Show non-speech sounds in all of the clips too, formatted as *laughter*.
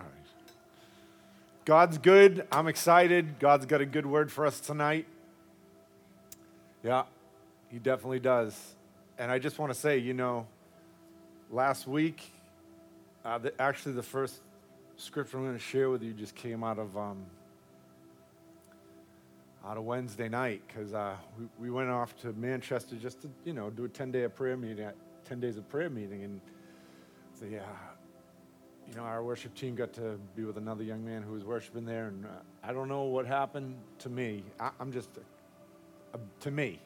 right. God's good. I'm excited. God's got a good word for us tonight. Yeah, He definitely does. And I just want to say, you know, last week, uh, the, actually, the first scripture I'm going to share with you just came out of um, out of Wednesday night because uh, we, we went off to Manchester just to you know do a 10 day of prayer meeting, 10 days of prayer meeting, and the uh, you know, our worship team got to be with another young man who was worshiping there, and uh, I don't know what happened to me. I, am just, uh, to me,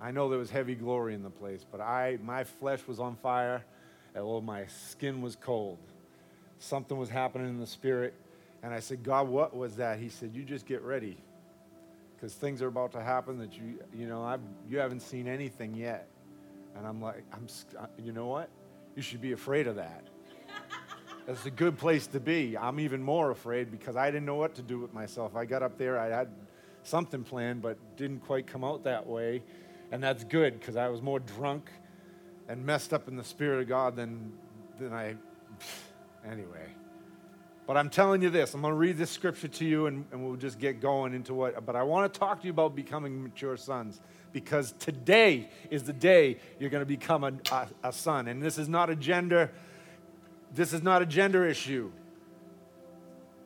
I know there was heavy glory in the place, but I, my flesh was on fire, and oh, my skin was cold. Something was happening in the spirit, and I said, God, what was that? He said, You just get ready, because things are about to happen that you, you know, I've, you haven't seen anything yet. And I'm like, I'm, uh, you know what? You should be afraid of that. That's a good place to be. I'm even more afraid because I didn't know what to do with myself. I got up there, I had something planned, but didn't quite come out that way. And that's good because I was more drunk and messed up in the Spirit of God than, than I. Anyway. But I'm telling you this I'm going to read this scripture to you and, and we'll just get going into what. But I want to talk to you about becoming mature sons because today is the day you're going to become a, a, a son. And this is not a gender this is not a gender issue.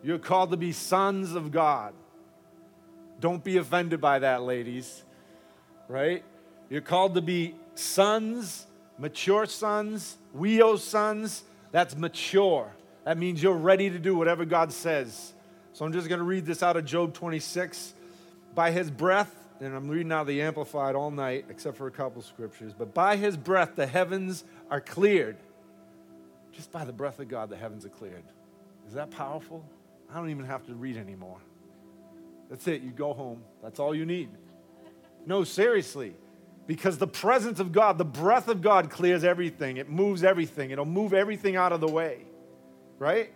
You're called to be sons of God. Don't be offended by that, ladies. Right? You're called to be sons, mature sons, huios sons. That's mature. That means you're ready to do whatever God says. So I'm just going to read this out of Job 26. By his breath, and I'm reading out the Amplified all night, except for a couple scriptures, but by his breath the heavens are cleared just by the breath of God, the heavens are cleared. Is that powerful? I don't even have to read anymore. That's it. You go home. That's all you need. No, seriously. Because the presence of God, the breath of God clears everything. It moves everything. It'll move everything out of the way. Right?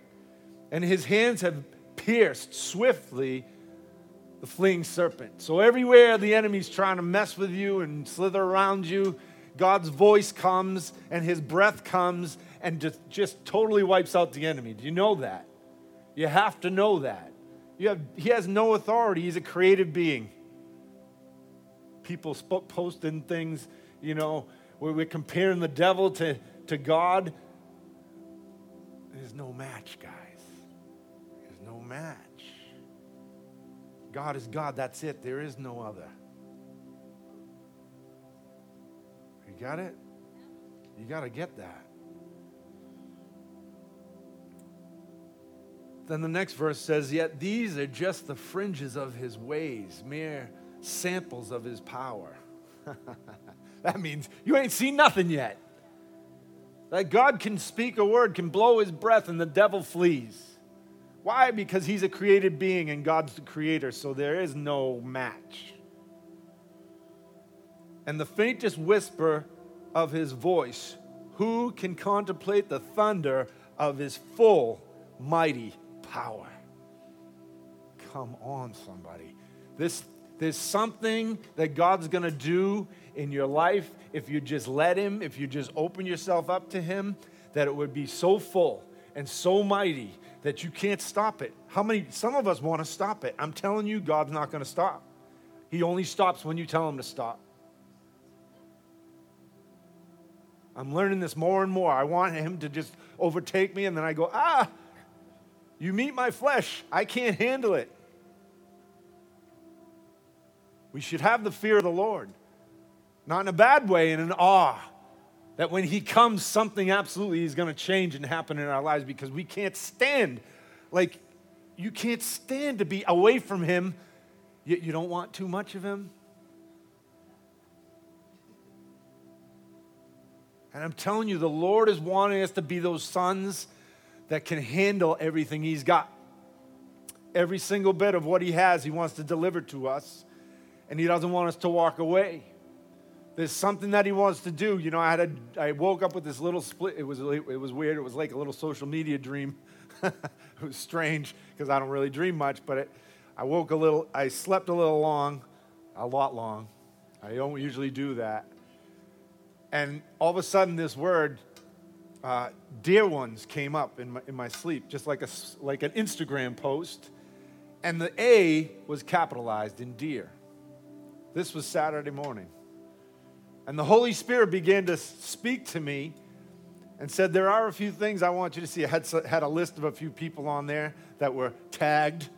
And his hands have pierced swiftly the fleeing serpent. So everywhere the enemy's trying to mess with you and slither around you, God's voice comes and his breath comes and just, just totally wipes out the enemy. Do you know that? You have to know that. You have, he has no authority. He's a creative being. People spoke, posting things, you know, where we're comparing the devil to, to God. There's no match, guys. There's no match. God is God. That's it. There is no other. You got it? You got to get that. Then the next verse says, Yet these are just the fringes of his ways, mere samples of his power. *laughs* that means you ain't seen nothing yet. That God can speak a word, can blow his breath, and the devil flees. Why? Because he's a created being and God's the creator, so there is no match. And the faintest whisper of his voice, who can contemplate the thunder of his full, mighty power. Come on, somebody. This, there's something that God's going to do in your life if you just let Him, if you just open yourself up to Him, that it would be so full and so mighty that you can't stop it. How many, some of us want to stop it. I'm telling you, God's not going to stop. He only stops when you tell Him to stop. I'm learning this more and more. I want Him to just overtake me, and then I go, ah, you meet my flesh. I can't handle it. We should have the fear of the Lord, not in a bad way, in an awe. That when He comes, something absolutely is going to change and happen in our lives because we can't stand, like, you can't stand to be away from Him, yet you don't want too much of Him. And I'm telling you, the Lord is wanting us to be those sons that can handle everything He's got. Every single bit of what He has, He wants to deliver to us, and He doesn't want us to walk away. There's something that He wants to do. You know, I had a, I woke up with this little split. It was, it was weird. It was like a little social media dream. *laughs* it was strange because I don't really dream much, but it, I woke a little, I slept a little long, a lot long. I don't usually do that. And all of a sudden, this word uh, dear ones came up in my, in my sleep, just like, a, like an Instagram post. And the A was capitalized in dear. This was Saturday morning. And the Holy Spirit began to speak to me and said, There are a few things I want you to see. I had, had a list of a few people on there that were tagged,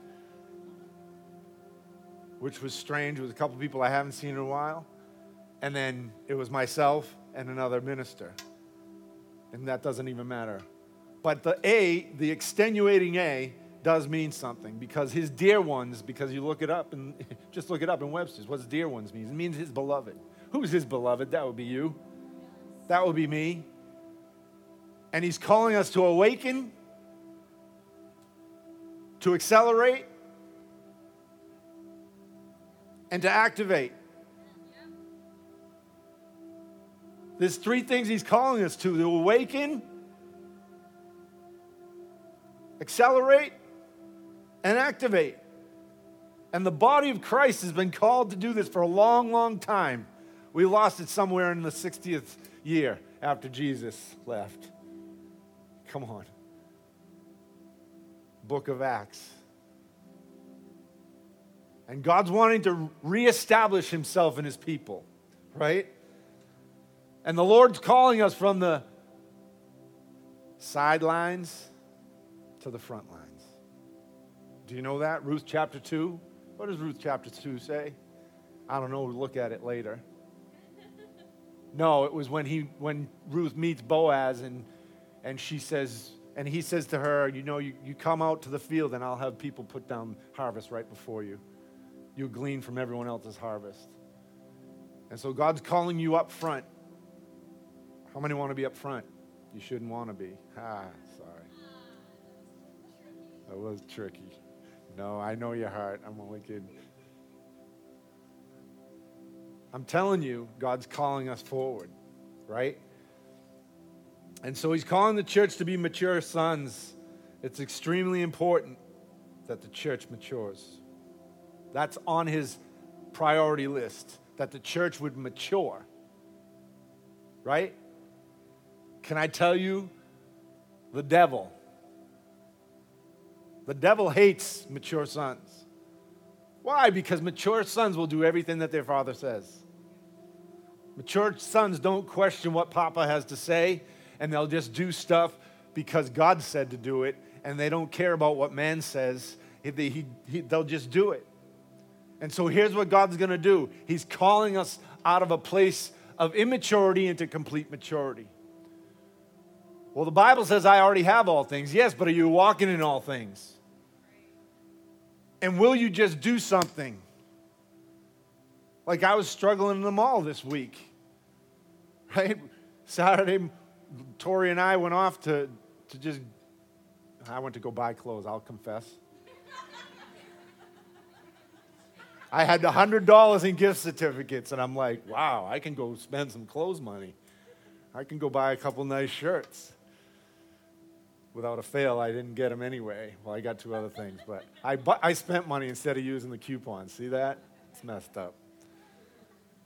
which was strange. It was a couple people I haven't seen in a while. And then it was myself and another minister. And that doesn't even matter. But the A, the extenuating A, does mean something because his dear ones, because you look it up and *laughs* just look it up in Webster's, what's dear ones means? It means his beloved. Who's his beloved? That would be you. That would be me. And he's calling us to awaken, to accelerate, and to activate. There's three things he's calling us to to awaken, accelerate, and activate. And the body of Christ has been called to do this for a long, long time. We lost it somewhere in the 60th year after Jesus left. Come on. Book of Acts. And God's wanting to reestablish himself in his people, right? And the Lord's calling us from the sidelines to the front lines. Do you know that? Ruth chapter 2. What does Ruth chapter 2 say? I don't know. We'll look at it later. *laughs* No, it was when he when Ruth meets Boaz and and she says and he says to her, you know, you, you come out to the field and I'll have people put down harvest right before you. You glean from everyone else's harvest. And so God's calling you up front how many want to be up front? You shouldn't want to be. Ah, sorry. That was tricky. No, I know your heart. I'm only kidding. I'm telling you, God's calling us forward, right? And so He's calling the church to be mature sons. It's extremely important that the church matures. That's on His priority list, that the church would mature, right? Can I tell you? The devil. The devil hates mature sons. Why? Because mature sons will do everything that their father says. Mature sons don't question what Papa has to say, and they'll just do stuff because God said to do it, and they don't care about what man says. He, he, he, they'll just do it. And so here's what God's to do He's calling us out of a place of immaturity into complete maturity. Well, the Bible says I already have all things. Yes, but are you walking in all things? And will you just do something? Like I was struggling in the mall this week, *laughs* right? Saturday, Tori and I went off to, to just, I went to go buy clothes, I'll confess. I had $100 in gift certificates, and I'm like, wow, I can go spend some clothes money. I can go buy a couple nice shirts without a fail, I didn't get them anyway. Well, I got two other things, but I, bu- I spent money instead of using the coupon. See that? It's messed up.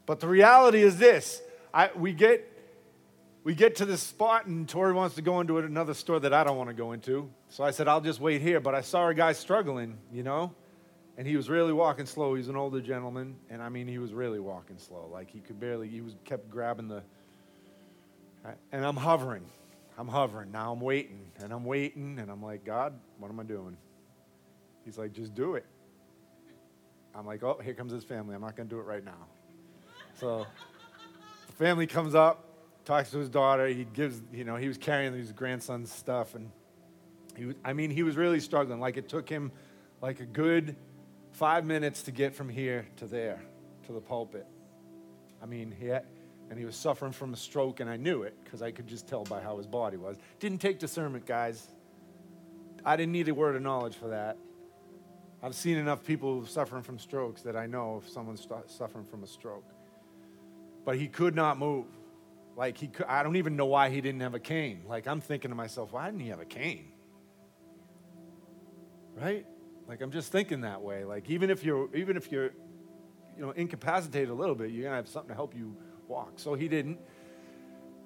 But the reality is this I, we, get, we get to this spot, and Tori wants to go into another store that I don't want to go into. So I said, I'll just wait here. But I saw a guy struggling, you know? And he was really walking slow. He's an older gentleman, and I mean, he was really walking slow. Like he could barely, he was kept grabbing the, and I'm hovering. I'm hovering. Now I'm waiting and I'm waiting and I'm like, God, what am I doing? He's like, just do it. I'm like, oh, here comes his family. I'm not going to do it right now. So the family comes up, talks to his daughter. He gives, you know, he was carrying his grandson's stuff. And he was, I mean, he was really struggling. Like it took him like a good five minutes to get from here to there, to the pulpit. I mean, he had, and he was suffering from a stroke, and I knew it because I could just tell by how his body was. Didn't take discernment, guys. I didn't need a word of knowledge for that. I've seen enough people suffering from strokes that I know if someone's suffering from a stroke. But he could not move. Like he could, I don't even know why he didn't have a cane. Like I'm thinking to myself, why didn't he have a cane? Right? Like I'm just thinking that way. Like even if you're even if you're you know incapacitated a little bit, you're gonna have something to help you walk. So he didn't.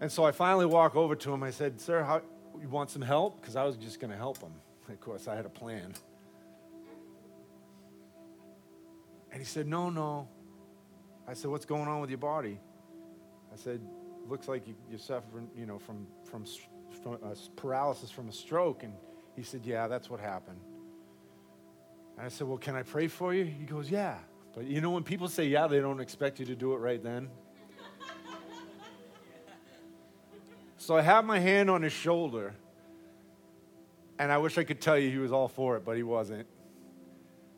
And so I finally walk over to him. I said, Sir, how, you want some help? Because I was just going to help him. Of course, I had a plan. And he said, No, no. I said, What's going on with your body? I said, Looks like you, you're suffering, you know, from, from, from uh, paralysis from a stroke. And he said, Yeah, that's what happened. And I said, Well, can I pray for you? He goes, Yeah. But you know, when people say yeah, they don't expect you to do it right then. So I have my hand on his shoulder, and I wish I could tell you he was all for it, but he wasn't.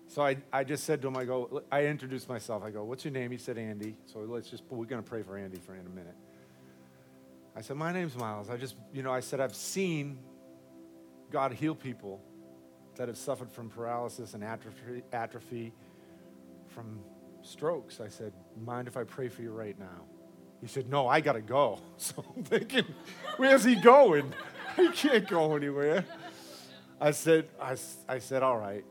So I, I just said to him, I go, I introduced myself. I go, What's your name? He said, Andy. So let's just, we're going to pray for Andy for in a minute. I said, My name's Miles. I just, you know, I said, I've seen God heal people that have suffered from paralysis and atrophy, atrophy from strokes. I said, Mind if I pray for you right now? He said, No, I got to go. *laughs* So I'm thinking, Where's he going? *laughs* He can't go anywhere. I said, I, I said, All right.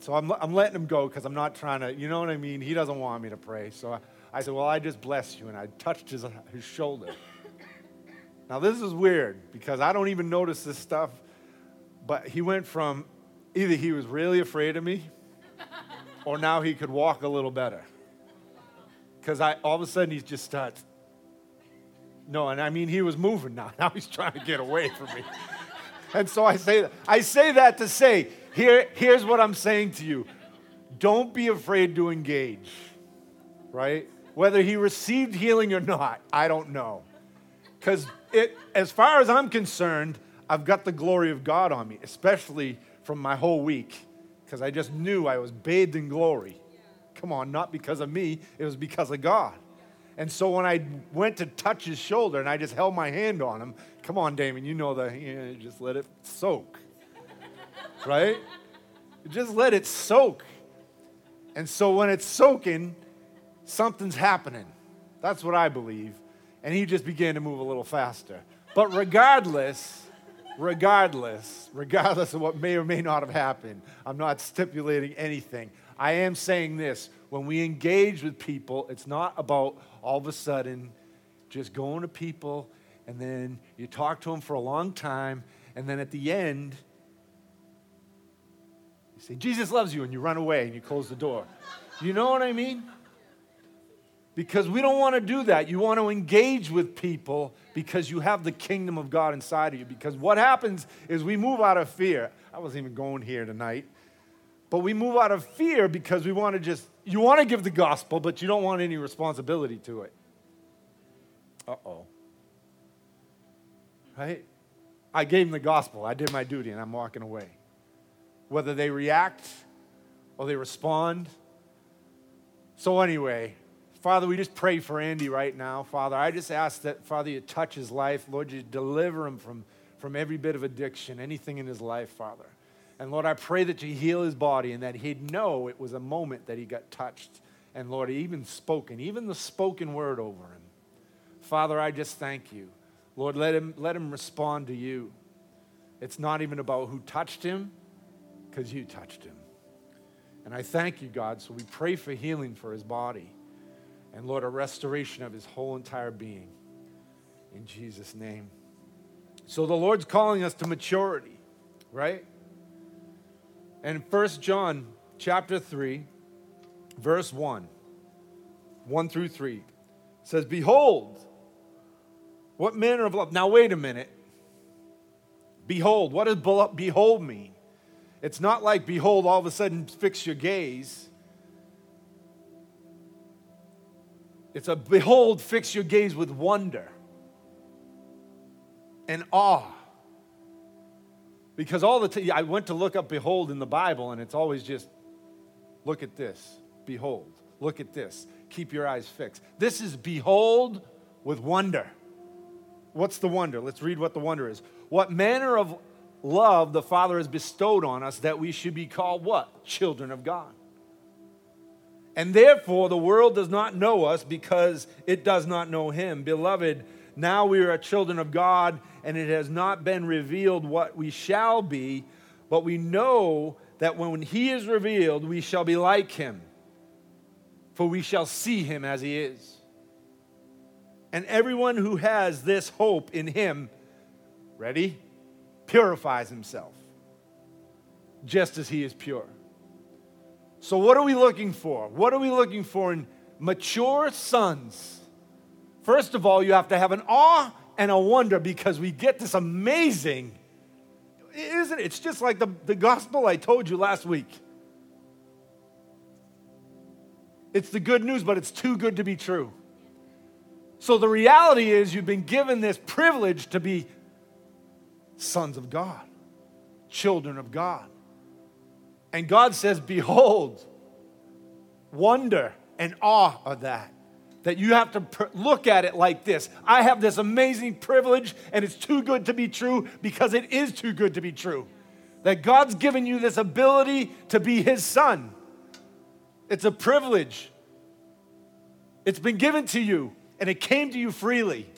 So I'm, I'm letting him go because I'm not trying to, you know what I mean? He doesn't want me to pray. So I, I said, Well, I just bless you. And I touched his, his shoulder. Now, this is weird because I don't even notice this stuff, but he went from either he was really afraid of me or now he could walk a little better. Because I all of a sudden he just starts. No, and I mean he was moving now. *laughs* Now he's trying to get away from me. and so I say I say that to say, here, here's what I'm saying to you. Don't be afraid to engage. Right? Whether he received healing or not, I don't know. Because it as far as I'm concerned, I've got the glory of God on me, especially from my whole week because I just knew I was bathed in glory. Come on, not because of me, it was because of God. And so when I went to touch his shoulder and I just held my hand on him, come on, Damon, you know the, you know, just let it soak, right? Just let it soak. And so when it's soaking, something's happening. That's what I believe. And he just began to move a little faster. But regardless, regardless, regardless of what may or may not have happened. I'm not stipulating anything. I am saying this when we engage with people, it's not about all of a sudden just going to people and then you talk to them for a long time, and then at the end, you say, Jesus loves you, and you run away and you close the door. You know what I mean? Because we don't want to do that. You want to engage with people because you have the kingdom of God inside of you. Because what happens is we move out of fear. I wasn't even going here tonight. But we move out of fear because we want to just, you want to give the gospel, but you don't want any responsibility to it. Uh oh. Right? I gave them the gospel. I did my duty, and I'm walking away. Whether they react or they respond. So, anyway, Father, we just pray for Andy right now. Father, I just ask that, Father, you touch his life. Lord, you deliver him from, from every bit of addiction, anything in his life, Father. And Lord, I pray that you heal his body and that he'd know it was a moment that he got touched. And Lord, even spoken, even the spoken word over him. Father, I just thank you. Lord, let him, let him respond to you. It's not even about who touched him, because you touched him. And I thank you, God. So we pray for healing for his body and Lord, a restoration of his whole entire being. In Jesus' name. So the Lord's calling us to maturity, right? And First John chapter 3, verse 1, 1 through 3 says, Behold, what manner of love. Now, wait a minute. Behold, what does behold mean? It's not like behold, all of a sudden fix your gaze. It's a behold, fix your gaze with wonder and awe. Because all the time, I went to look up behold in the Bible, and it's always just look at this, behold, look at this, keep your eyes fixed. This is behold with wonder. What's the wonder? Let's read what the wonder is. What manner of love the Father has bestowed on us that we should be called what? Children of God. And therefore, the world does not know us because it does not know him. Beloved, now we are children of God, and it has not been revealed what we shall be, but we know that when he is revealed, we shall be like him, for we shall see him as he is. And everyone who has this hope in him, ready, purifies himself, just as he is pure. So, what are we looking for? What are we looking for in mature sons? First of all, you have to have an awe and a wonder because we get this amazing, isn't it? It's just like the, the gospel I told you last week. It's the good news, but it's too good to be true. So the reality is, you've been given this privilege to be sons of God, children of God. And God says, Behold, wonder and awe of that. That you have to pr- look at it like this I have this amazing privilege, and it's too good to be true because it is too good to be true. That God's given you this ability to be His son. It's a privilege. It's been given to you, and it came to you freely.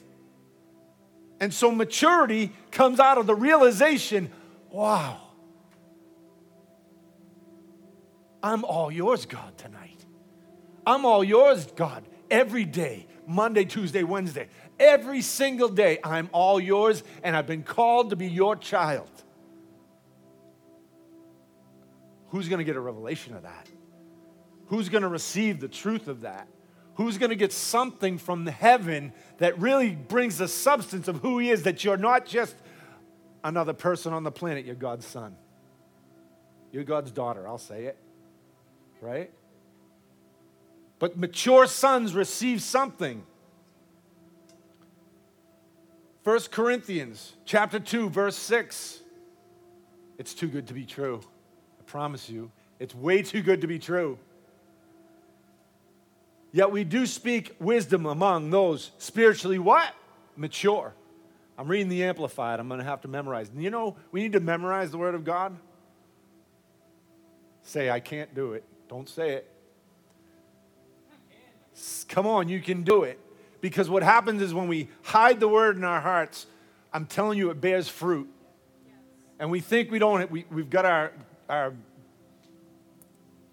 And so maturity comes out of the realization wow, I'm all yours, God, tonight. I'm all yours, God, every day Monday, Tuesday, Wednesday. Every single day, I'm all yours, and I've been called to be your child. Who's going to get a revelation of that? Who's going to receive the truth of that? Who's going to get something from heaven that really brings the substance of who He is, that you're not just another person on the planet, you're God's son. You're God's daughter, I'll say it. Right? But mature sons receive something. 1 Corinthians chapter 2 verse 6. It's too good to be true. I promise you. It's way too good to be true. Yet we do speak wisdom among those spiritually what? Mature. I'm reading the Amplified. I'm going to have to memorize. You know, we need to memorize the Word of God. Say, I can't do it. Don't say it. Come on, you can do it. Because what happens is when we hide the Word in our hearts, I'm telling you, it bears fruit. And we think we don't, we, we've got our, our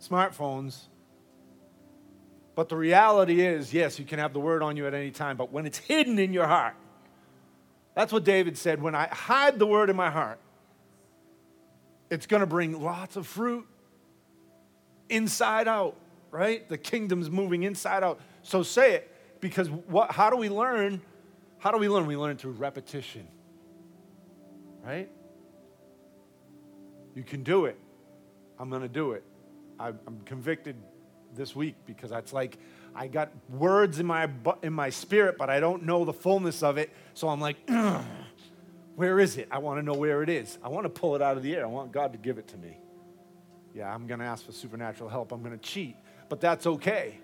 smartphones but the reality is, yes, you can have the word on you at any time, but when it's hidden in your heart, that's what David said. When I hide the word in my heart, it's going to bring lots of fruit inside out, right? The kingdom's moving inside out. So say it, because what, how do we learn? How do we learn? We learn through repetition, right? You can do it. I'm going to do it. I'm convicted this week because it's like I got words in my in my spirit, but I don't know the fullness of it. So I'm like, *clears throat* where is it? I want to know where it is. I want to pull it out of the air. I want God to give it to me. Yeah, I'm going to ask for supernatural help. I'm going to cheat, but that's okay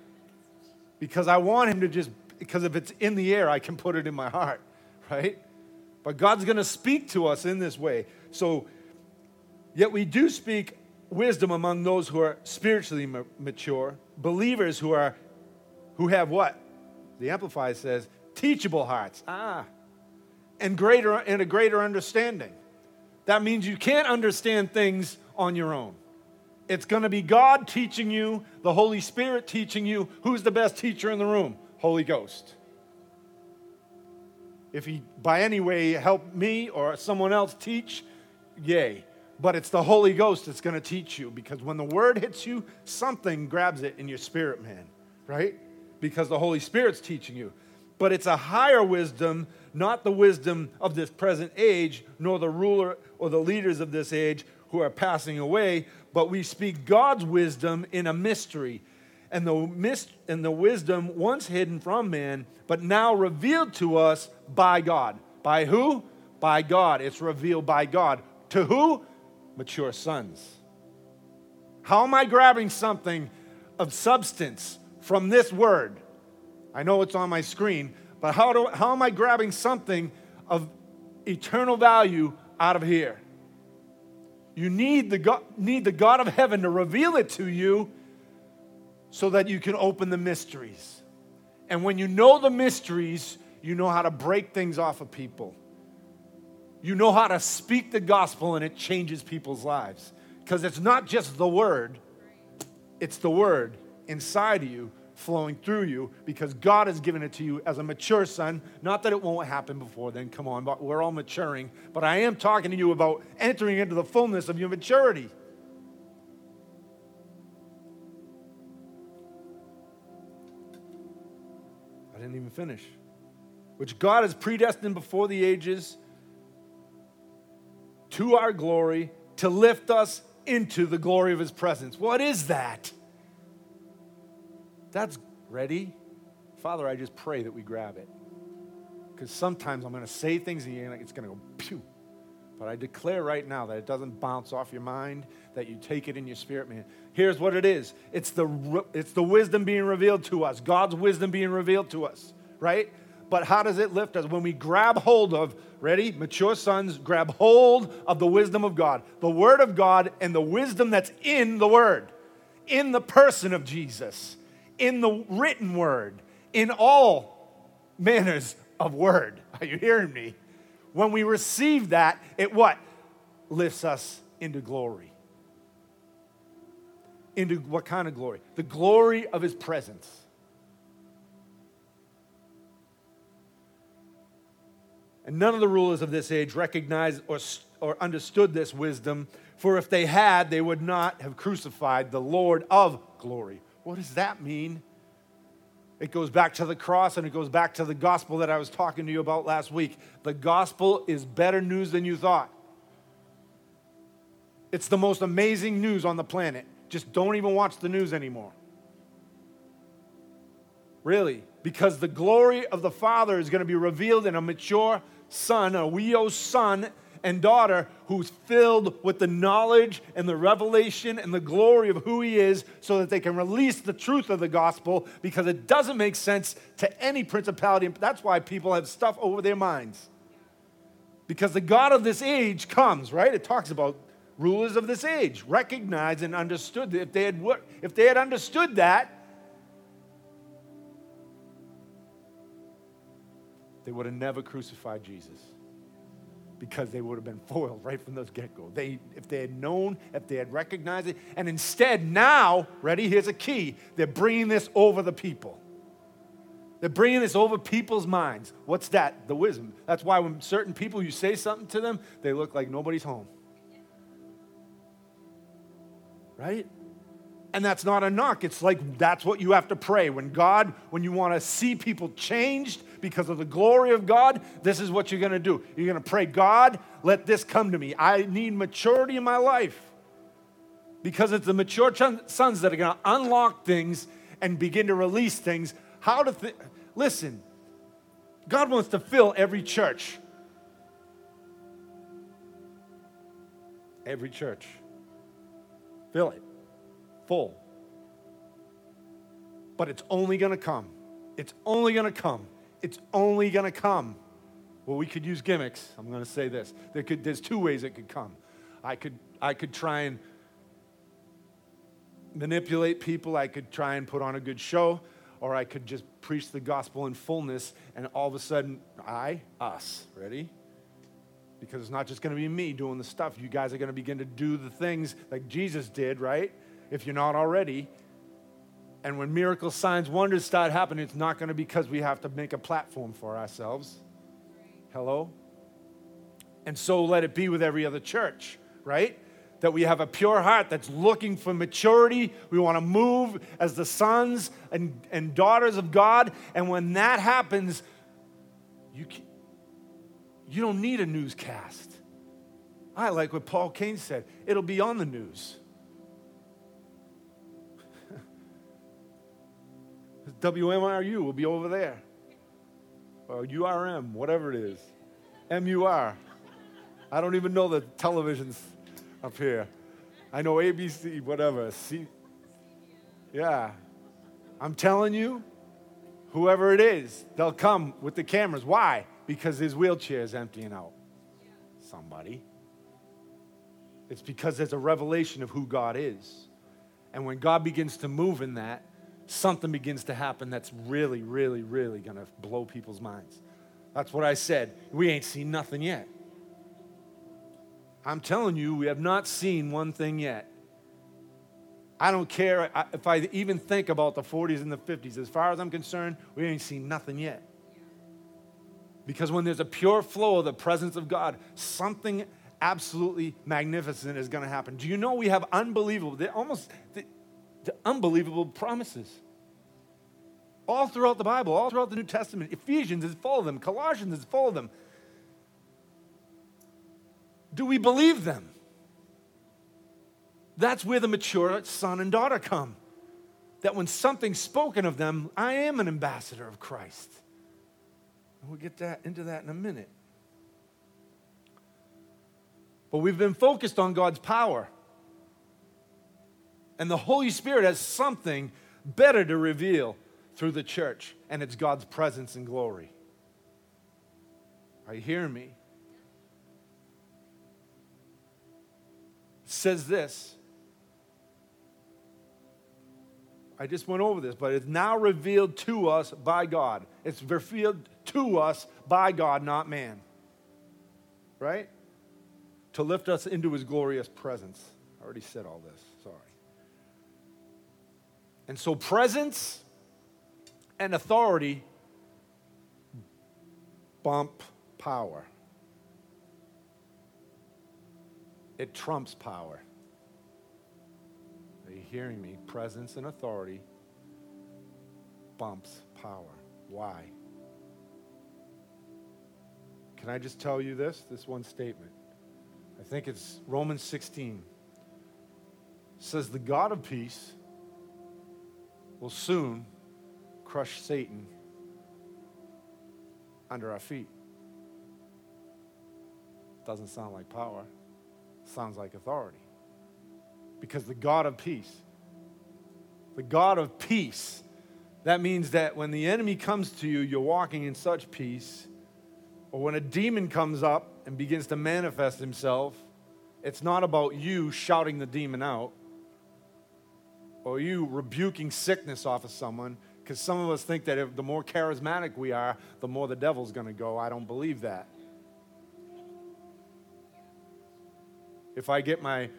because I want Him to just because if it's in the air, I can put it in my heart, *laughs* right? But God's going to speak to us in this way. So, yet we do speak wisdom among those who are spiritually mature, believers who are who have what? The Amplified says, teachable hearts. Ah. And greater and a greater understanding. That means you can't understand things on your own. It's going to be God teaching you, the Holy Spirit teaching you. Who's the best teacher in the room? Holy Ghost. If he by any way help me or someone else teach, yay but it's the Holy Ghost that's going to teach you because when the word hits you, something grabs it in your spirit, man, right? Because the Holy Spirit's teaching you. But it's a higher wisdom, not the wisdom of this present age, nor the ruler or the leaders of this age who are passing away, but we speak God's wisdom in a mystery. And the, mist, and the wisdom once hidden from men, but now revealed to us by God. By who? By God. It's revealed by God. To who? mature sons. How am I grabbing something of substance from this word? I know it's on my screen, but how, do, how am I grabbing something of eternal value out of here? You need the, God, need the God of heaven to reveal it to you so that you can open the mysteries. And when you know the mysteries, you know how to break things off of people you know how to speak the gospel and it changes people's lives. Because it's not just the word, it's the word inside of you flowing through you because God has given it to you as a mature son. Not that it won't happen before then, come on, but we're all maturing. But I am talking to you about entering into the fullness of your maturity. I didn't even finish. Which God has predestined before the ages to our glory to lift us into the glory of his presence. What is that? That's ready. Father, I just pray that we grab it. Because sometimes I'm going to say things and it's going to go pew. But I declare right now that it doesn't bounce off your mind, that you take it in your spirit, man. Here's what it is it's the, it's the wisdom being revealed to us, God's wisdom being revealed to us, right? But how does it lift us? When we grab hold of, ready, mature sons, grab hold of the wisdom of God, the Word of God, and the wisdom that's in the Word, in the person of Jesus, in the written Word, in all manners of Word. *laughs* Are you hearing me? When we receive that, it what? Lifts us into glory. Into what kind of glory? The glory of His presence. And none of the rulers of this age recognized or, or understood this wisdom, for if they had, they would not have crucified the Lord of glory. What does that mean? It goes back to the cross and it goes back to the gospel that I was talking to you about last week. The gospel is better news than you thought. It's the most amazing news on the planet. Just don't even watch the news anymore. Really, because the glory of the Father is going to be revealed in a mature son, a huios son and daughter who's filled with the knowledge and the revelation and the glory of who he is so that they can release the truth of the gospel because it doesn't make sense to any principality. That's why people have stuff over their minds. Because the God of this age comes, right? It talks about rulers of this age recognized and understood that if they had, if they had understood that, they would have never crucified Jesus because they would have been foiled right from the get-go. They, if they had known, if they had recognized it, and instead now, ready? Here's a key. They're bringing this over the people. They're bringing this over people's minds. What's that? The wisdom. That's why when certain people, you say something to them, they look like nobody's home. Right? And that's not a knock. It's like that's what you have to pray. When God, when you want to see people changed, because of the glory of God, this is what you're going to do. You're going to pray, God, let this come to me. I need maturity in my life. Because it's the mature sons that are going to unlock things and begin to release things. How to th- listen, God wants to fill every church. Every church. Fill it. Full. But it's only going to come. It's only going to come it's only going to come. Well, we could use gimmicks. I'm going to say this. There could, there's two ways it could come. I could, I could try and manipulate people. I could try and put on a good show, or I could just preach the gospel in fullness, and all of a sudden, I, us, ready? Because it's not just going to be me doing the stuff. You guys are going to begin to do the things like Jesus did, right? If you're not already, and when miracles, signs, wonders start happening, it's not going to be because we have to make a platform for ourselves. Hello? And so let it be with every other church, right? That we have a pure heart that's looking for maturity. We want to move as the sons and, and daughters of God. And when that happens, you, you don't need a newscast. I like what Paul Cain said it'll be on the news. WMRU will be over there. Or URM, whatever it is. MUR. I don't even know the televisions up here. I know ABC, whatever. C- yeah. I'm telling you, whoever it is, they'll come with the cameras. Why? Because his wheelchair is emptying out. Somebody. It's because there's a revelation of who God is. And when God begins to move in that, something begins to happen that's really, really, really going to blow people's minds. That's what I said. We ain't seen nothing yet. I'm telling you, we have not seen one thing yet. I don't care if I even think about the 40s and the 50s. As far as I'm concerned, we ain't seen nothing yet. Because when there's a pure flow of the presence of God, something absolutely magnificent is going to happen. Do you know we have unbelievable, almost unbelievable promises? All throughout the Bible, all throughout the New Testament. Ephesians is full of them, Colossians is full of them. Do we believe them? That's where the mature son and daughter come. That when something's spoken of them, I am an ambassador of Christ. And we'll get that, into that in a minute. But we've been focused on God's power. And the Holy Spirit has something better to reveal through the church, and it's God's presence and glory. Are you hearing me? It says this. I just went over this, but it's now revealed to us by God. It's revealed to us by God, not man. Right? To lift us into his glorious presence. I already said all this. And so, presence and authority bump power. It trumps power. Are you hearing me? Presence and authority bumps power. Why? Can I just tell you this? This one statement. I think it's Romans 16. It says, The God of peace will soon crush Satan under our feet. Doesn't sound like power, sounds like authority. Because the God of peace, the God of peace, that means that when the enemy comes to you, you're walking in such peace. Or when a demon comes up and begins to manifest himself, it's not about you shouting the demon out or you rebuking sickness off of someone because some of us think that if the more charismatic we are, the more the devil's going to go. I don't believe that. If I get my,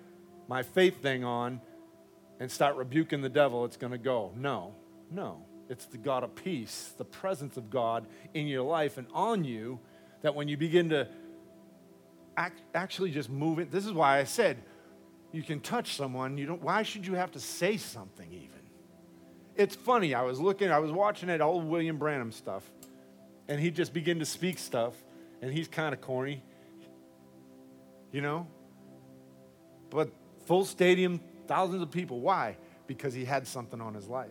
my faith thing on and start rebuking the devil, it's going to go. No, no. It's the God of peace, the presence of God in your life and on you, that when you begin to act, actually just move it, this is why I said you can touch someone. You don't, why should you have to say something even? it's funny. I was looking, I was watching that old William Branham stuff, and he just began to speak stuff, and he's kind of corny, you know? But full stadium, thousands of people. Why? Because he had something on his life.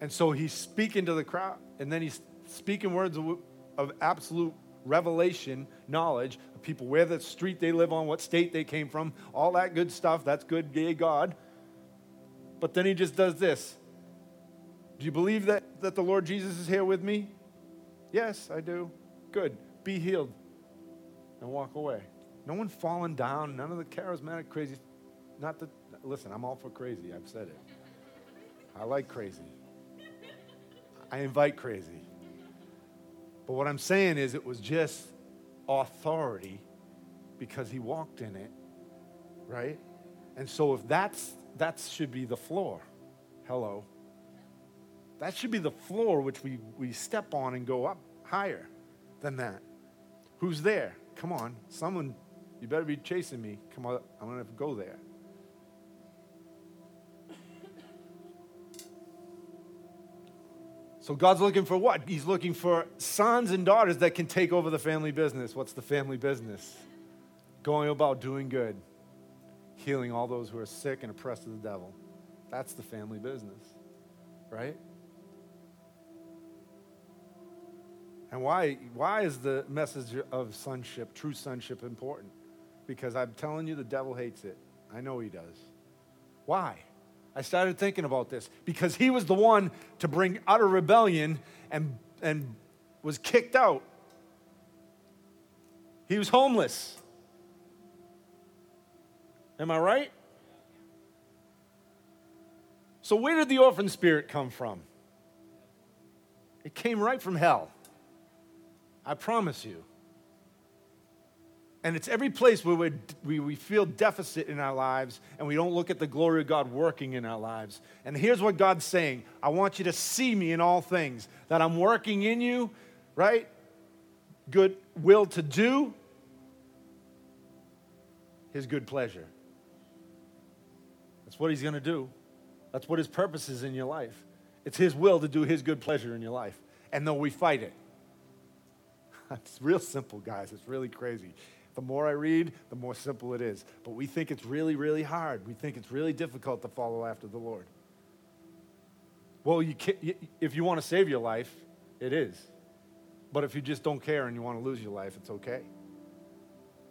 And so he's speaking to the crowd, and then he's speaking words of, of absolute revelation, knowledge people, where the street they live on, what state they came from, all that good stuff. That's good, gay God. But then he just does this. Do you believe that, that the Lord Jesus is here with me? Yes, I do. Good. Be healed and walk away. No one falling down, none of the charismatic crazy. Not that, listen, I'm all for crazy. I've said it. I like crazy. I invite crazy. But what I'm saying is it was just authority because he walked in it, right? And so if that's that should be the floor. Hello. That should be the floor which we, we step on and go up higher than that. Who's there? Come on. Someone, you better be chasing me. Come on, I'm to go there. So God's looking for what? He's looking for sons and daughters that can take over the family business. What's the family business? Going about doing good healing all those who are sick and oppressed of the devil. That's the family business, right? And why, why is the message of sonship, true sonship, important? Because I'm telling you, the devil hates it. I know he does. Why? I started thinking about this because he was the one to bring utter rebellion and, and was kicked out. He was homeless. Am I right? So, where did the orphan spirit come from? It came right from hell. I promise you. And it's every place where we, we, feel deficit in our lives and we don't look at the glory of God working in our lives. And here's what God's saying I want you to see me in all things, that I'm working in you, right? Good will to do his good pleasure. That's what he's going to do. That's what his purpose is in your life. It's his will to do his good pleasure in your life. And though we fight it, *laughs* it's real simple, guys. It's really crazy. The more I read, the more simple it is. But we think it's really, really hard. We think it's really difficult to follow after the Lord. Well, you if you want to save your life, it is. But if you just don't care and you want to lose your life, it's okay.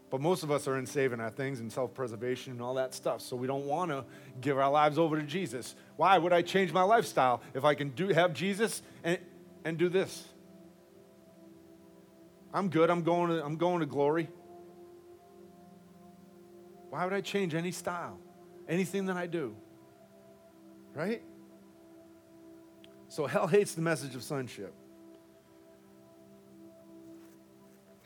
But most of us are in saving our things and self preservation and all that stuff. So we don't want to give our lives over to Jesus. Why would I change my lifestyle if I can do, have Jesus and, and do this? I'm good. I'm going, to, I'm going to glory. Why would I change any style, anything that I do? Right? So hell hates the message of sonship.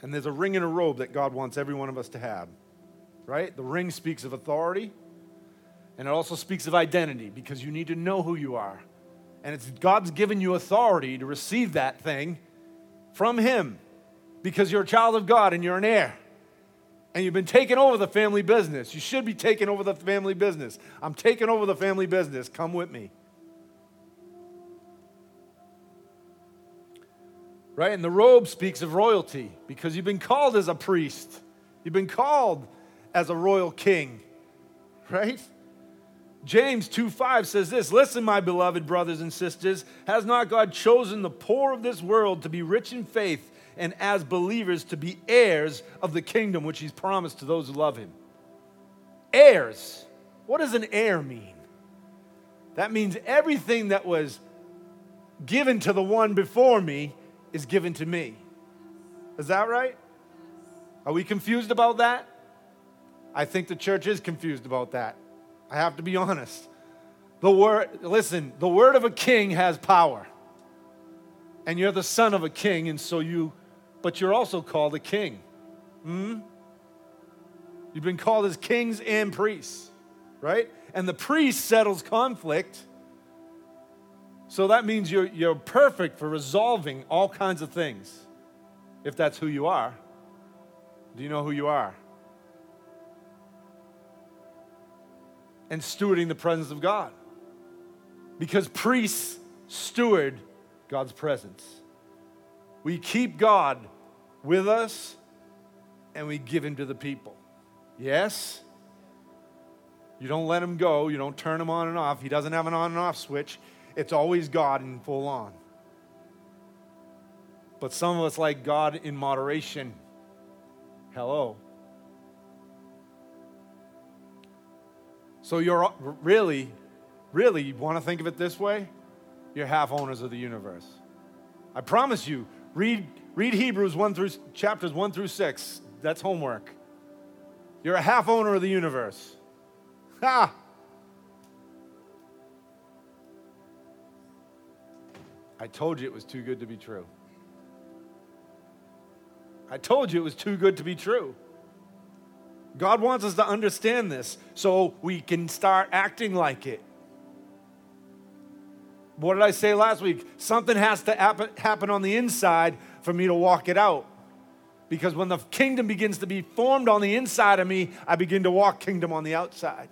And there's a ring in a robe that God wants every one of us to have. Right? The ring speaks of authority, and it also speaks of identity because you need to know who you are. And it's God's given you authority to receive that thing from Him because you're a child of God and you're an heir and you've been taking over the family business. You should be taking over the family business. I'm taking over the family business. Come with me. Right? And the robe speaks of royalty because you've been called as a priest, you've been called as a royal king. Right? James 2 5 says this Listen, my beloved brothers and sisters, has not God chosen the poor of this world to be rich in faith? And as believers to be heirs of the kingdom which he's promised to those who love him. Heirs. What does an heir mean? That means everything that was given to the one before me is given to me. Is that right? Are we confused about that? I think the church is confused about that. I have to be honest. The word, listen, the word of a king has power. And you're the son of a king, and so you but you're also called a king. Hmm? You've been called as kings and priests, right? And the priest settles conflict. So that means you're, you're perfect for resolving all kinds of things, if that's who you are. Do you know who you are? And stewarding the presence of God. Because priests steward God's presence. We keep God with us and we give him to the people. Yes? You don't let him go. You don't turn him on and off. He doesn't have an on and off switch. It's always God in full on. But some of us like God in moderation. Hello. So you're really, really, you want to think of it this way? You're half owners of the universe. I promise you, read Read Hebrews 1 through chapters 1 through 6. That's homework. You're a half owner of the universe. Ha! I told you it was too good to be true. I told you it was too good to be true. God wants us to understand this so we can start acting like it. What did I say last week? Something has to happen, on the inside for me to walk it out. Because when the kingdom begins to be formed on the inside of me, I begin to walk kingdom on the outside.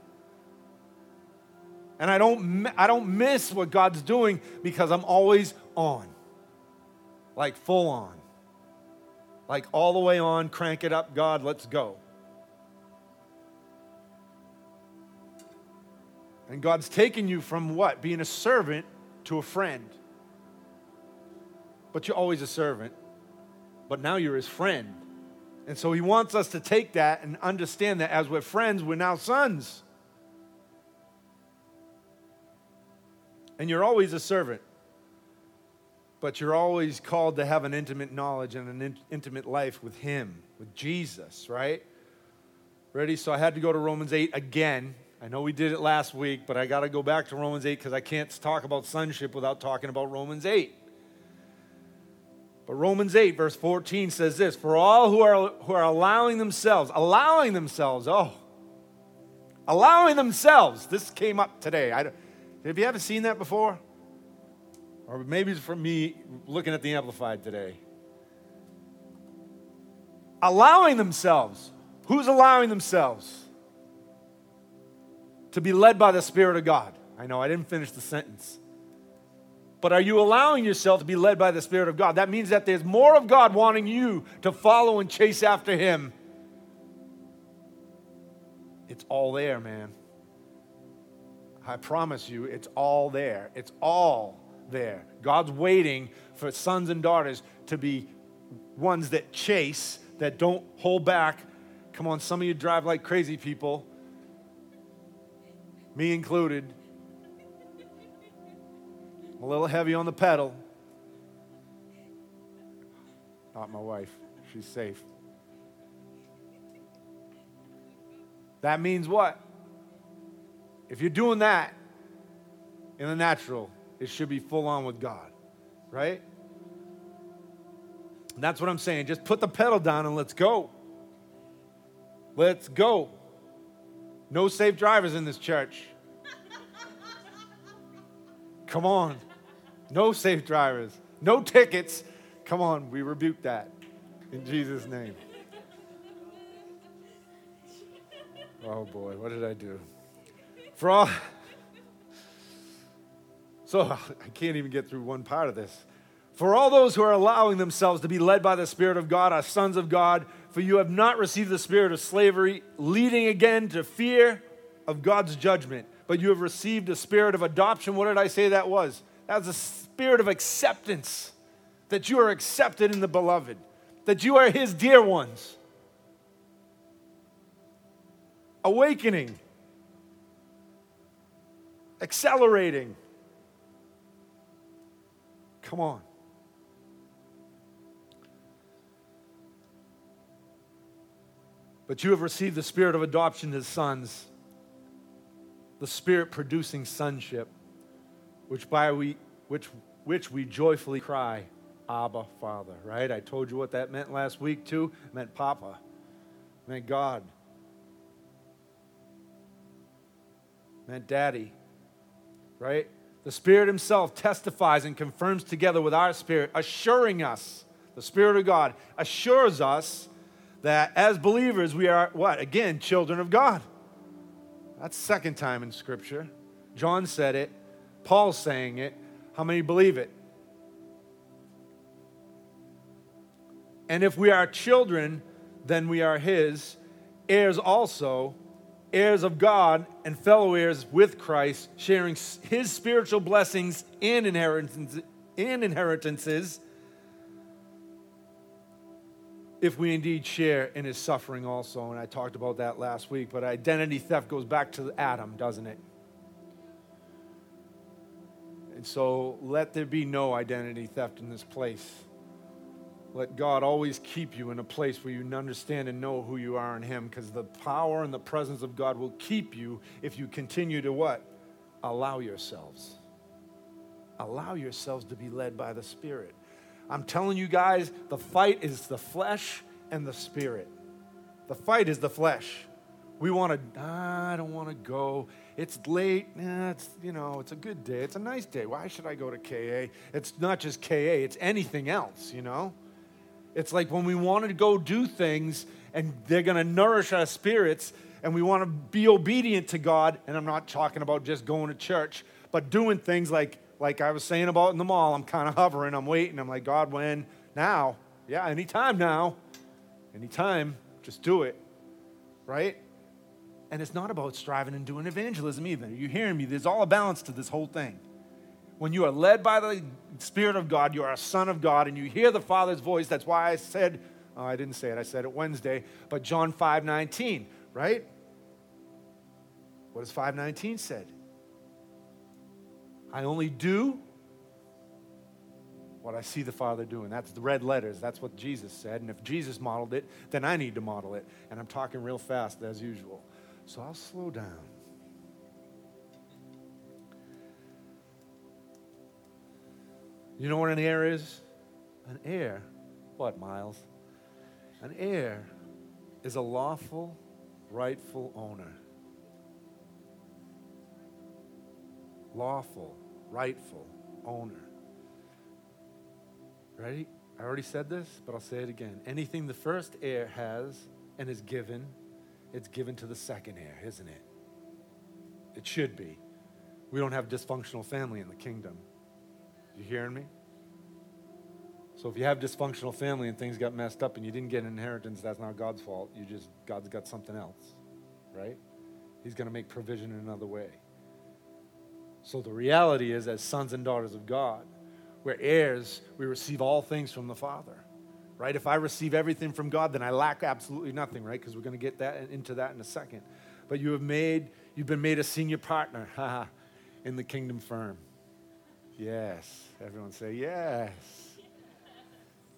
And I don't, I don't miss what God's doing because I'm always on. Like full on. Like all the way on, crank it up, God, let's go. And God's taken you from what? Being a servant to a friend. But you're always a servant but now you're his friend. And so he wants us to take that and understand that as we're friends, we're now sons. And you're always a servant, but you're always called to have an intimate knowledge and an in- intimate life with him, with Jesus, right? Ready? So I had to go to Romans 8 again. I know we did it last week, but I got to go back to Romans 8 because I can't talk about sonship without talking about Romans 8. But Romans 8, verse 14 says this For all who are, who are allowing themselves, allowing themselves, oh, allowing themselves, this came up today. I, have you ever seen that before? Or maybe it's from me looking at the Amplified today. Allowing themselves. Who's allowing themselves? To be led by the Spirit of God. I know I didn't finish the sentence. But are you allowing yourself to be led by the Spirit of God? That means that there's more of God wanting you to follow and chase after Him. It's all there, man. I promise you, it's all there. It's all there. God's waiting for sons and daughters to be ones that chase, that don't hold back. Come on, some of you drive like crazy people, me included a little heavy on the pedal. Not my wife. She's safe. That means what? If you're doing that in the natural, it should be full on with God, right? And that's what I'm saying. Just put the pedal down and let's go. Let's go. No safe drivers in this church. Come on. No safe drivers. No tickets. Come on, we rebuke that in Jesus' name. Oh boy, what did I do? For all. So I can't even get through one part of this. For all those who are allowing themselves to be led by the Spirit of God are sons of God, for you have not received the spirit of slavery, leading again to fear of God's judgment, but you have received a spirit of adoption. What did I say that was? That's a spirit of acceptance that you are accepted in the beloved, that you are his dear ones. Awakening, accelerating. Come on. But you have received the spirit of adoption as sons, the spirit producing sonship which by we which which we joyfully cry, Abba, Father, right? I told you what that meant last week too. It meant Papa. It meant God. It meant Daddy. Right? The Spirit Himself testifies and confirms together with our spirit, assuring us, the Spirit of God assures us that as believers we are what? Again, children of God. That's second time in Scripture. John said it. Paul's saying it. How many believe it? And if we are children, then we are his, heirs also, heirs of God, and fellow heirs with Christ, sharing his spiritual blessings and inheritances, and inheritances if we indeed share in his suffering also. And I talked about that last week, but identity theft goes back to Adam, doesn't it? And so let there be no identity theft in this place. Let God always keep you in a place where you understand and know who you are in Him because the power and the presence of God will keep you if you continue to what? Allow yourselves. Allow yourselves to be led by the Spirit. I'm telling you guys, the fight is the flesh and the spirit. The fight is the flesh. We want to, I don't want to go. It's late. Nah, it's, you know, it's a good day. It's a nice day. Why should I go to KA? It's not just KA, it's anything else, you know? It's like when we want to go do things and they're going to nourish our spirits and we want to be obedient to God, and I'm not talking about just going to church, but doing things like like I was saying about in the mall, I'm kind of hovering, I'm waiting. I'm like, God, when? Now. Yeah, anytime now. Anytime. Just do it. Right? And it's not about striving and doing evangelism either. You hearing me? There's all a balance to this whole thing. When you are led by the Spirit of God, you are a son of God, and you hear the Father's voice. That's why I said, oh, I didn't say it, I said it Wednesday, but John 5 19, right? What does 519 said? I only do what I see the Father doing. That's the red letters. That's what Jesus said. And if Jesus modeled it, then I need to model it. And I'm talking real fast as usual. So I'll slow down. You know what an heir is? An heir, what, Miles? An heir is a lawful, rightful owner. Lawful, rightful owner. Ready? I already said this, but I'll say it again. Anything the first heir has and is given, it's given to the second heir, isn't it? It should be. We don't have dysfunctional family in the kingdom. You hearing me? So if you have dysfunctional family and things got messed up and you didn't get an inheritance, that's not God's fault. You just God's got something else, right? He's going to make provision in another way. So the reality is as sons and daughters of God, we're heirs, we receive all things from the Father. Right? If I receive everything from God, then I lack absolutely nothing, right? Because we're going to get that into that in a second. But you have made, you've been made a senior partner in the kingdom firm. Yes. Everyone say yes.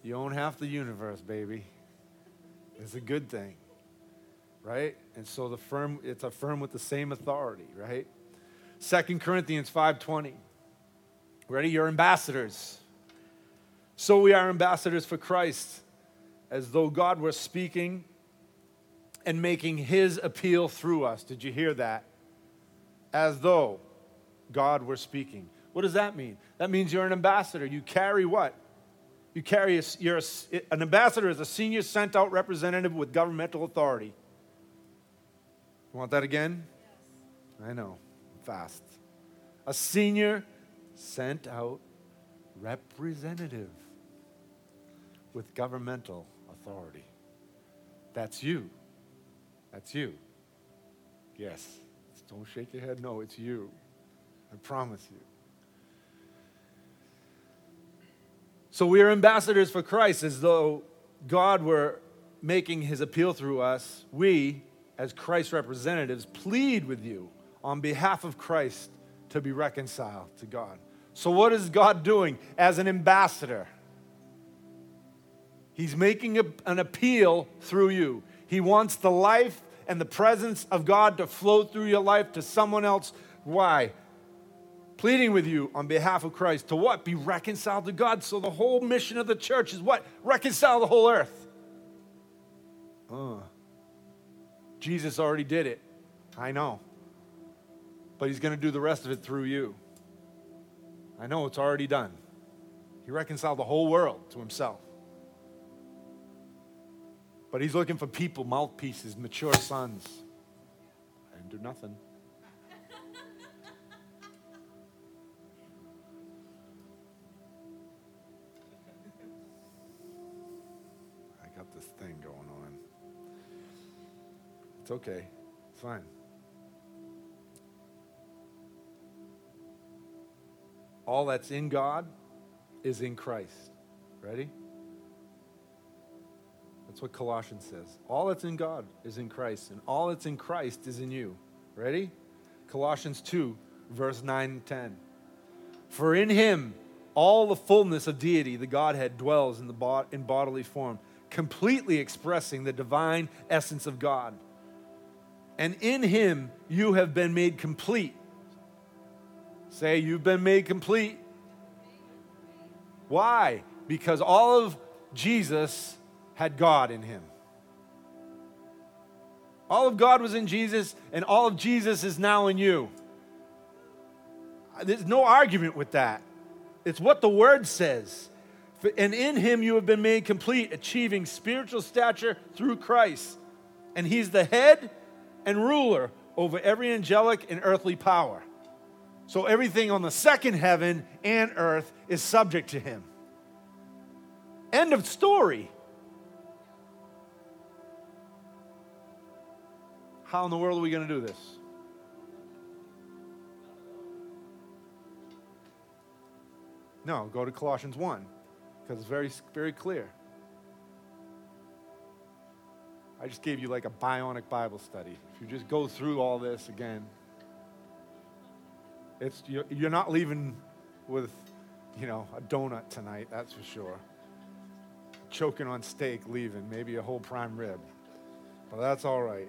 You own half the universe, baby. It's a good thing, right? And so the firm, it's a firm with the same authority, right? Second Corinthians 5:20. Ready? You're ambassadors. So we are ambassadors for Christ, as though God were speaking and making his appeal through us. Did you hear that? As though God were speaking. What does that mean? That means you're an ambassador. You carry what? You carry, a, you're a, an ambassador is a senior sent out representative with governmental authority. You want that again? Yes. I know, fast. A senior sent out representative with governmental authority. That's you. That's you. Yes. Don't shake your head. No, it's you. I promise you. So we are ambassadors for Christ as though God were making his appeal through us. We, as Christ's representatives, plead with you on behalf of Christ to be reconciled to God. So, what is God doing as an ambassador? He's making a, an appeal through you. He wants the life and the presence of God to flow through your life to someone else. Why? pleading with you on behalf of Christ to what? Be reconciled to God. So the whole mission of the church is what? Reconcile the whole earth. Uh, Jesus already did it. I know. But he's going to do the rest of it through you. I know it's already done. He reconciled the whole world to himself. But he's looking for people, mouthpieces, mature sons. I didn't do nothing. I got this thing going on. It's okay. It's fine. All that's in God is in Christ. Ready? That's what Colossians says. All that's in God is in Christ, and all that's in Christ is in you. Ready? Colossians 2, verse 9 and 10. For in him all the fullness of deity, the Godhead, dwells in, the in bodily form, completely expressing the divine essence of God and in him you have been made complete. Say, you've been made complete. Why? Because all of Jesus had God in him. All of God was in Jesus, and all of Jesus is now in you. There's no argument with that. It's what the word says. And in him you have been made complete, achieving spiritual stature through Christ. And he's the head and ruler over every angelic and earthly power. So everything on the second heaven and earth is subject to him. End of story. How in the world are we going to do this? No, go to Colossians 1 because it's very, very clear. I just gave you like a bionic Bible study. If you just go through all this again, it's you're, you're not leaving with, you know, a donut tonight. That's for sure. Choking on steak, leaving maybe a whole prime rib, but that's all right.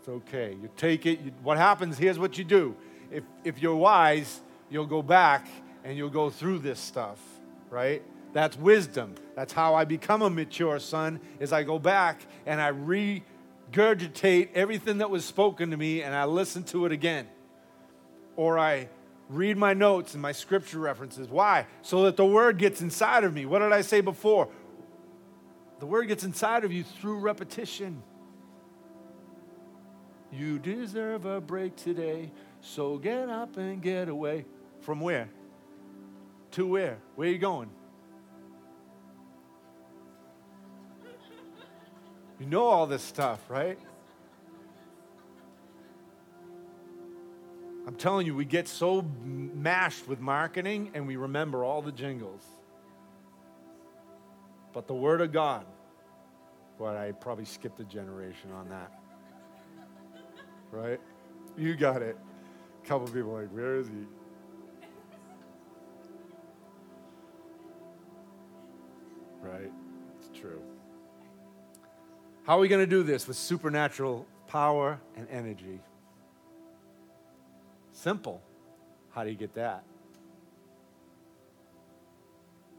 It's okay. You take it. You, what happens? Here's what you do. If if you're wise, you'll go back and you'll go through this stuff, right? That's wisdom. That's how I become a mature son is I go back and I regurgitate everything that was spoken to me and I listen to it again. Or I read my notes and my scripture references. Why? So that the word gets inside of me. What did I say before? The word gets inside of you through repetition. You deserve a break today, so get up and get away. From where? To where? Where are you going? You know all this stuff, right? I'm telling you, we get so mashed with marketing and we remember all the jingles. But the Word of God, boy, I probably skipped a generation on that. Right? You got it. A couple people like, where is he? Right? It's true. How are we going to do this with supernatural power and energy? Simple. How do you get that?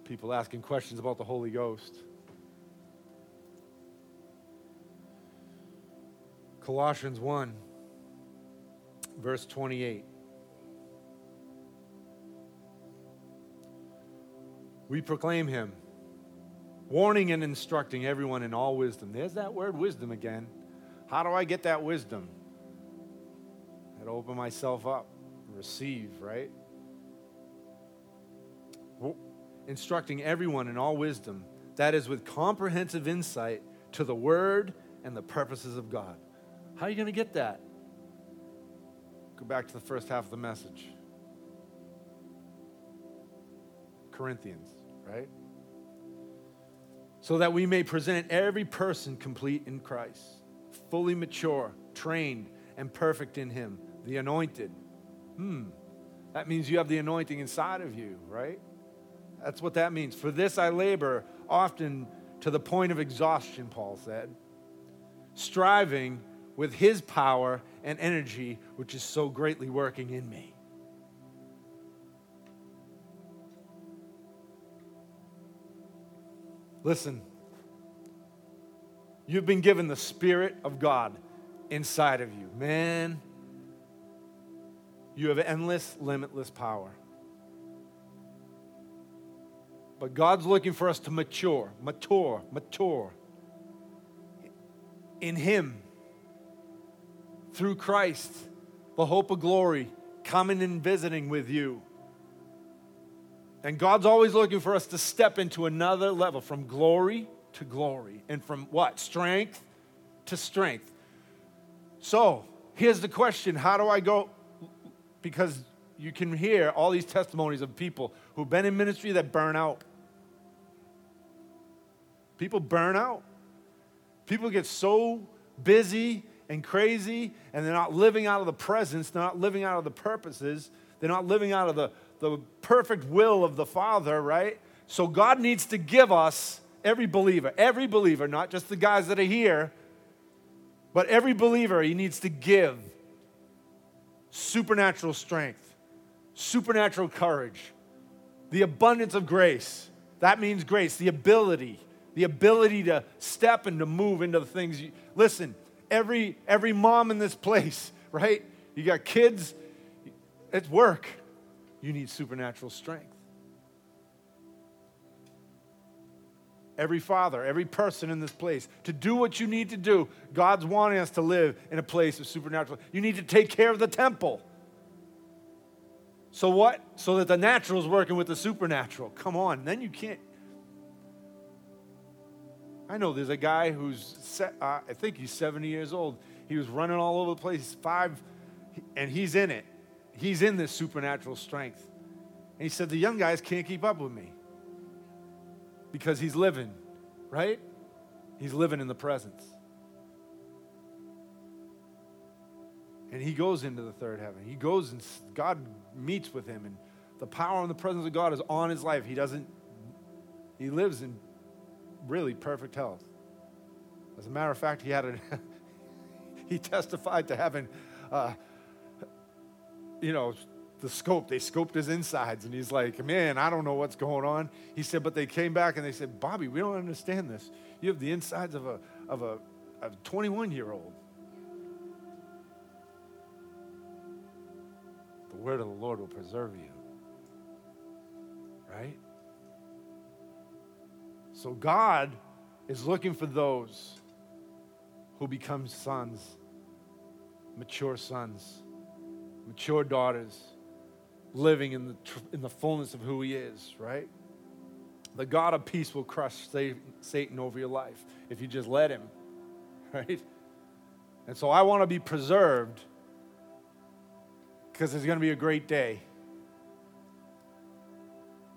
People asking questions about the Holy Ghost. Colossians 1, verse 28. We proclaim him warning and instructing everyone in all wisdom. There's that word wisdom again. How do I get that wisdom? I to open myself up, receive, right? Instructing everyone in all wisdom, that is with comprehensive insight to the word and the purposes of God. How are you going to get that? Go back to the first half of the message. Corinthians, right? so that we may present every person complete in Christ, fully mature, trained, and perfect in Him, the anointed. Hmm, that means you have the anointing inside of you, right? That's what that means. For this I labor, often to the point of exhaustion, Paul said, striving with His power and energy, which is so greatly working in me. Listen, you've been given the Spirit of God inside of you. Man, you have endless, limitless power. But God's looking for us to mature, mature, mature in Him through Christ, the hope of glory, coming and visiting with you. And God's always looking for us to step into another level from glory to glory and from what? Strength to strength. So here's the question How do I go? Because you can hear all these testimonies of people who've been in ministry that burn out. People burn out. People get so busy and crazy, and they're not living out of the presence, they're not living out of the purposes, they're not living out of the the perfect will of the Father, right? So God needs to give us, every believer, every believer, not just the guys that are here, but every believer, He needs to give supernatural strength, supernatural courage, the abundance of grace. That means grace, the ability, the ability to step and to move into the things. You, listen, every every mom in this place, *laughs* right? You got kids, it's work you need supernatural strength. Every father, every person in this place, to do what you need to do, God's wanting us to live in a place of supernatural. You need to take care of the temple. So what? So that the natural is working with the supernatural. Come on, then you can't. I know there's a guy who's, uh, I think he's 70 years old. He was running all over the place, five, and he's in it he's in this supernatural strength. And he said, The young guys can't keep up with me because he's living, right? He's living in the presence. And he goes into the third heaven. He goes and God meets with him, and the power and the presence of God is on his life. He doesn't, he lives in really perfect health. As a matter of fact, he had a, *laughs* he testified to having uh, you know, the scope. They scoped his insides, and he's like, Man, I don't know what's going on. He said, But they came back and they said, Bobby, we don't understand this. You have the insides of a, of a, a 21 year old. The word of the Lord will preserve you. Right? So God is looking for those who become sons, mature sons, mature daughters, living in the, in the fullness of who He is, right? The God of peace will crush Satan over your life if you just let Him, *laughs* right? And so I want to be preserved because it's going to be a great day.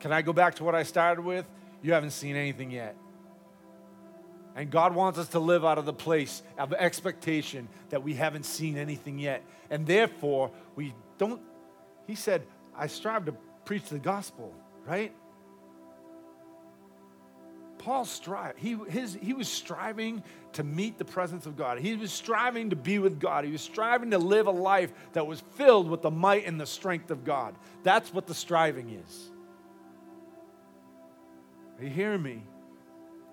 Can I go back to what I started with? You haven't seen anything yet. And God wants us to live out of the place of expectation that we haven't seen anything yet. And therefore, we don't, He said, I strive to preach the gospel, right? Paul strive. He, his, he was striving to meet the presence of God. He was striving to be with God. He was striving to live a life that was filled with the might and the strength of God. That's what the striving is. Are you hearing me?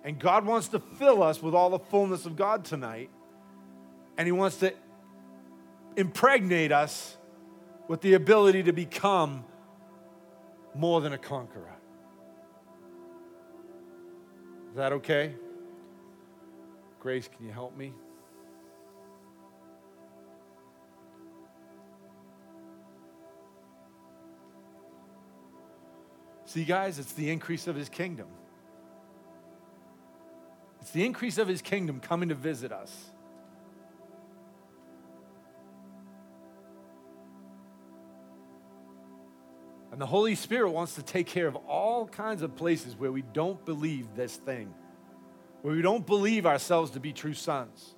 And God wants to fill us with all the fullness of God tonight. And He wants to impregnate us with the ability to become more than a conqueror. Is that okay? Grace, can you help me? See, guys, it's the increase of his kingdom. It's the increase of his kingdom coming to visit us. And the Holy Spirit wants to take care of all kinds of places where we don't believe this thing, where we don't believe ourselves to be true sons,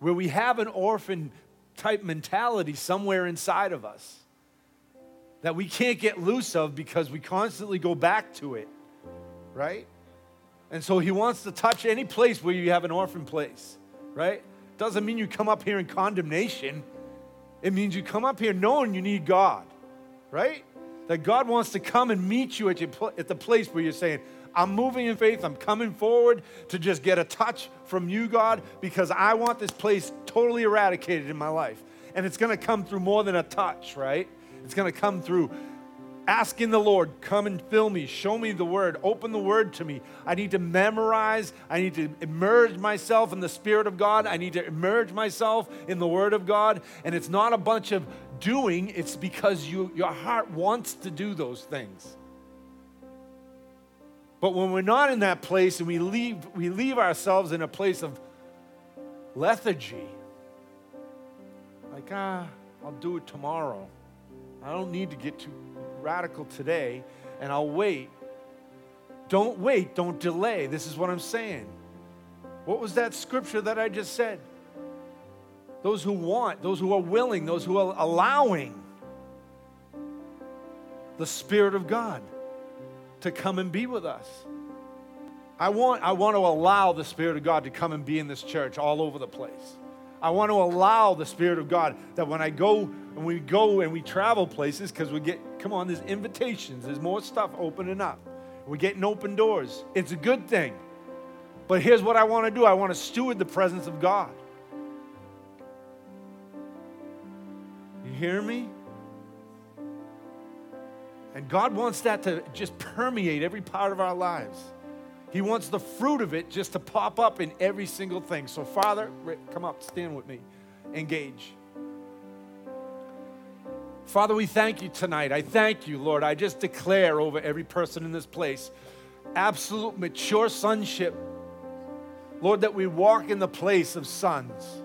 where we have an orphan type mentality somewhere inside of us that we can't get loose of because we constantly go back to it, right? And so he wants to touch any place where you have an orphan place, right? Doesn't mean you come up here in condemnation. It means you come up here knowing you need God, right? That God wants to come and meet you at, your, at the place where you're saying, I'm moving in faith. I'm coming forward to just get a touch from you, God, because I want this place totally eradicated in my life. And it's going to come through more than a touch, right? It's going to come through asking the Lord, come and fill me, show me the word, open the word to me. I need to memorize, I need to immerse myself in the Spirit of God, I need to immerse myself in the word of God. And it's not a bunch of doing, it's because you, your heart wants to do those things. But when we're not in that place and we leave, we leave ourselves in a place of lethargy, like, ah, I'll do it tomorrow. I don't need to get too radical today, and I'll wait. Don't wait, don't delay. This is what I'm saying. What was that scripture that I just said? Those who want, those who are willing, those who are allowing the Spirit of God to come and be with us. I want, I want to allow the Spirit of God to come and be in this church all over the place. I want to allow the Spirit of God that when I go and we go and we travel places, because we get, come on, there's invitations, there's more stuff opening up. We're getting open doors. It's a good thing. But here's what I want to do I want to steward the presence of God. You hear me? And God wants that to just permeate every part of our lives. He wants the fruit of it just to pop up in every single thing. So, Father, come up, stand with me, engage. Father, we thank you tonight. I thank you, Lord. I just declare over every person in this place absolute mature sonship. Lord, that we walk in the place of sons,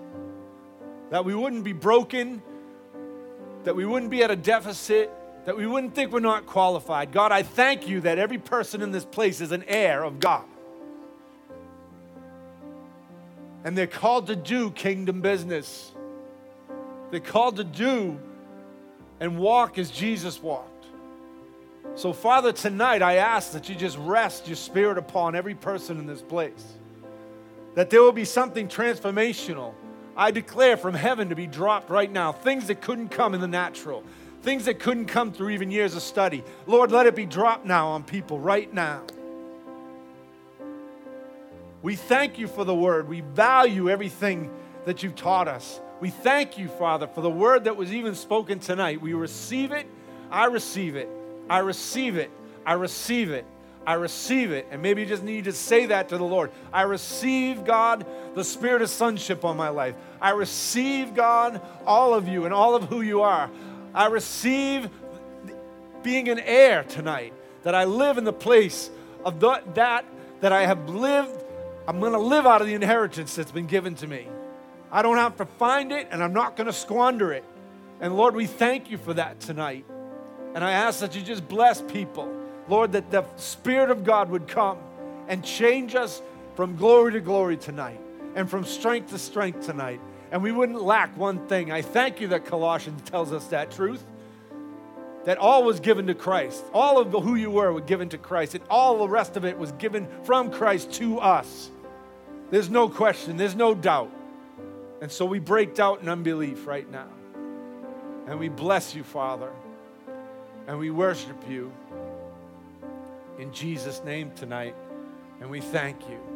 that we wouldn't be broken, that we wouldn't be at a deficit, that we wouldn't think we're not qualified. God, I thank you that every person in this place is an heir of God. And they're called to do kingdom business. They're called to do and walk as Jesus walked. So, Father, tonight I ask that you just rest your spirit upon every person in this place. That there will be something transformational. I declare from heaven to be dropped right now, things that couldn't come in the natural things that couldn't come through even years of study. Lord, let it be dropped now on people right now. We thank you for the word. We value everything that you've taught us. We thank you, Father, for the word that was even spoken tonight. We receive it. I receive it. I receive it. I receive it. I receive it. And maybe you just need to say that to the Lord. I receive, God, the spirit of sonship on my life. I receive, God, all of you and all of who you are. I receive being an heir tonight, that I live in the place of the, that that I have lived. I'm going to live out of the inheritance that's been given to me. I don't have to find it, and I'm not going to squander it. And Lord, we thank you for that tonight. And I ask that you just bless people Lord, that the Spirit of God would come and change us from glory to glory tonight and from strength to strength tonight. And we wouldn't lack one thing. I thank you that Colossians tells us that truth. That all was given to Christ. All of who you were was given to Christ, and all the rest of it was given from Christ to us. There's no question, there's no doubt. And so we break doubt and unbelief right now. And we bless you, Father. And we worship you in Jesus' name tonight. And we thank you.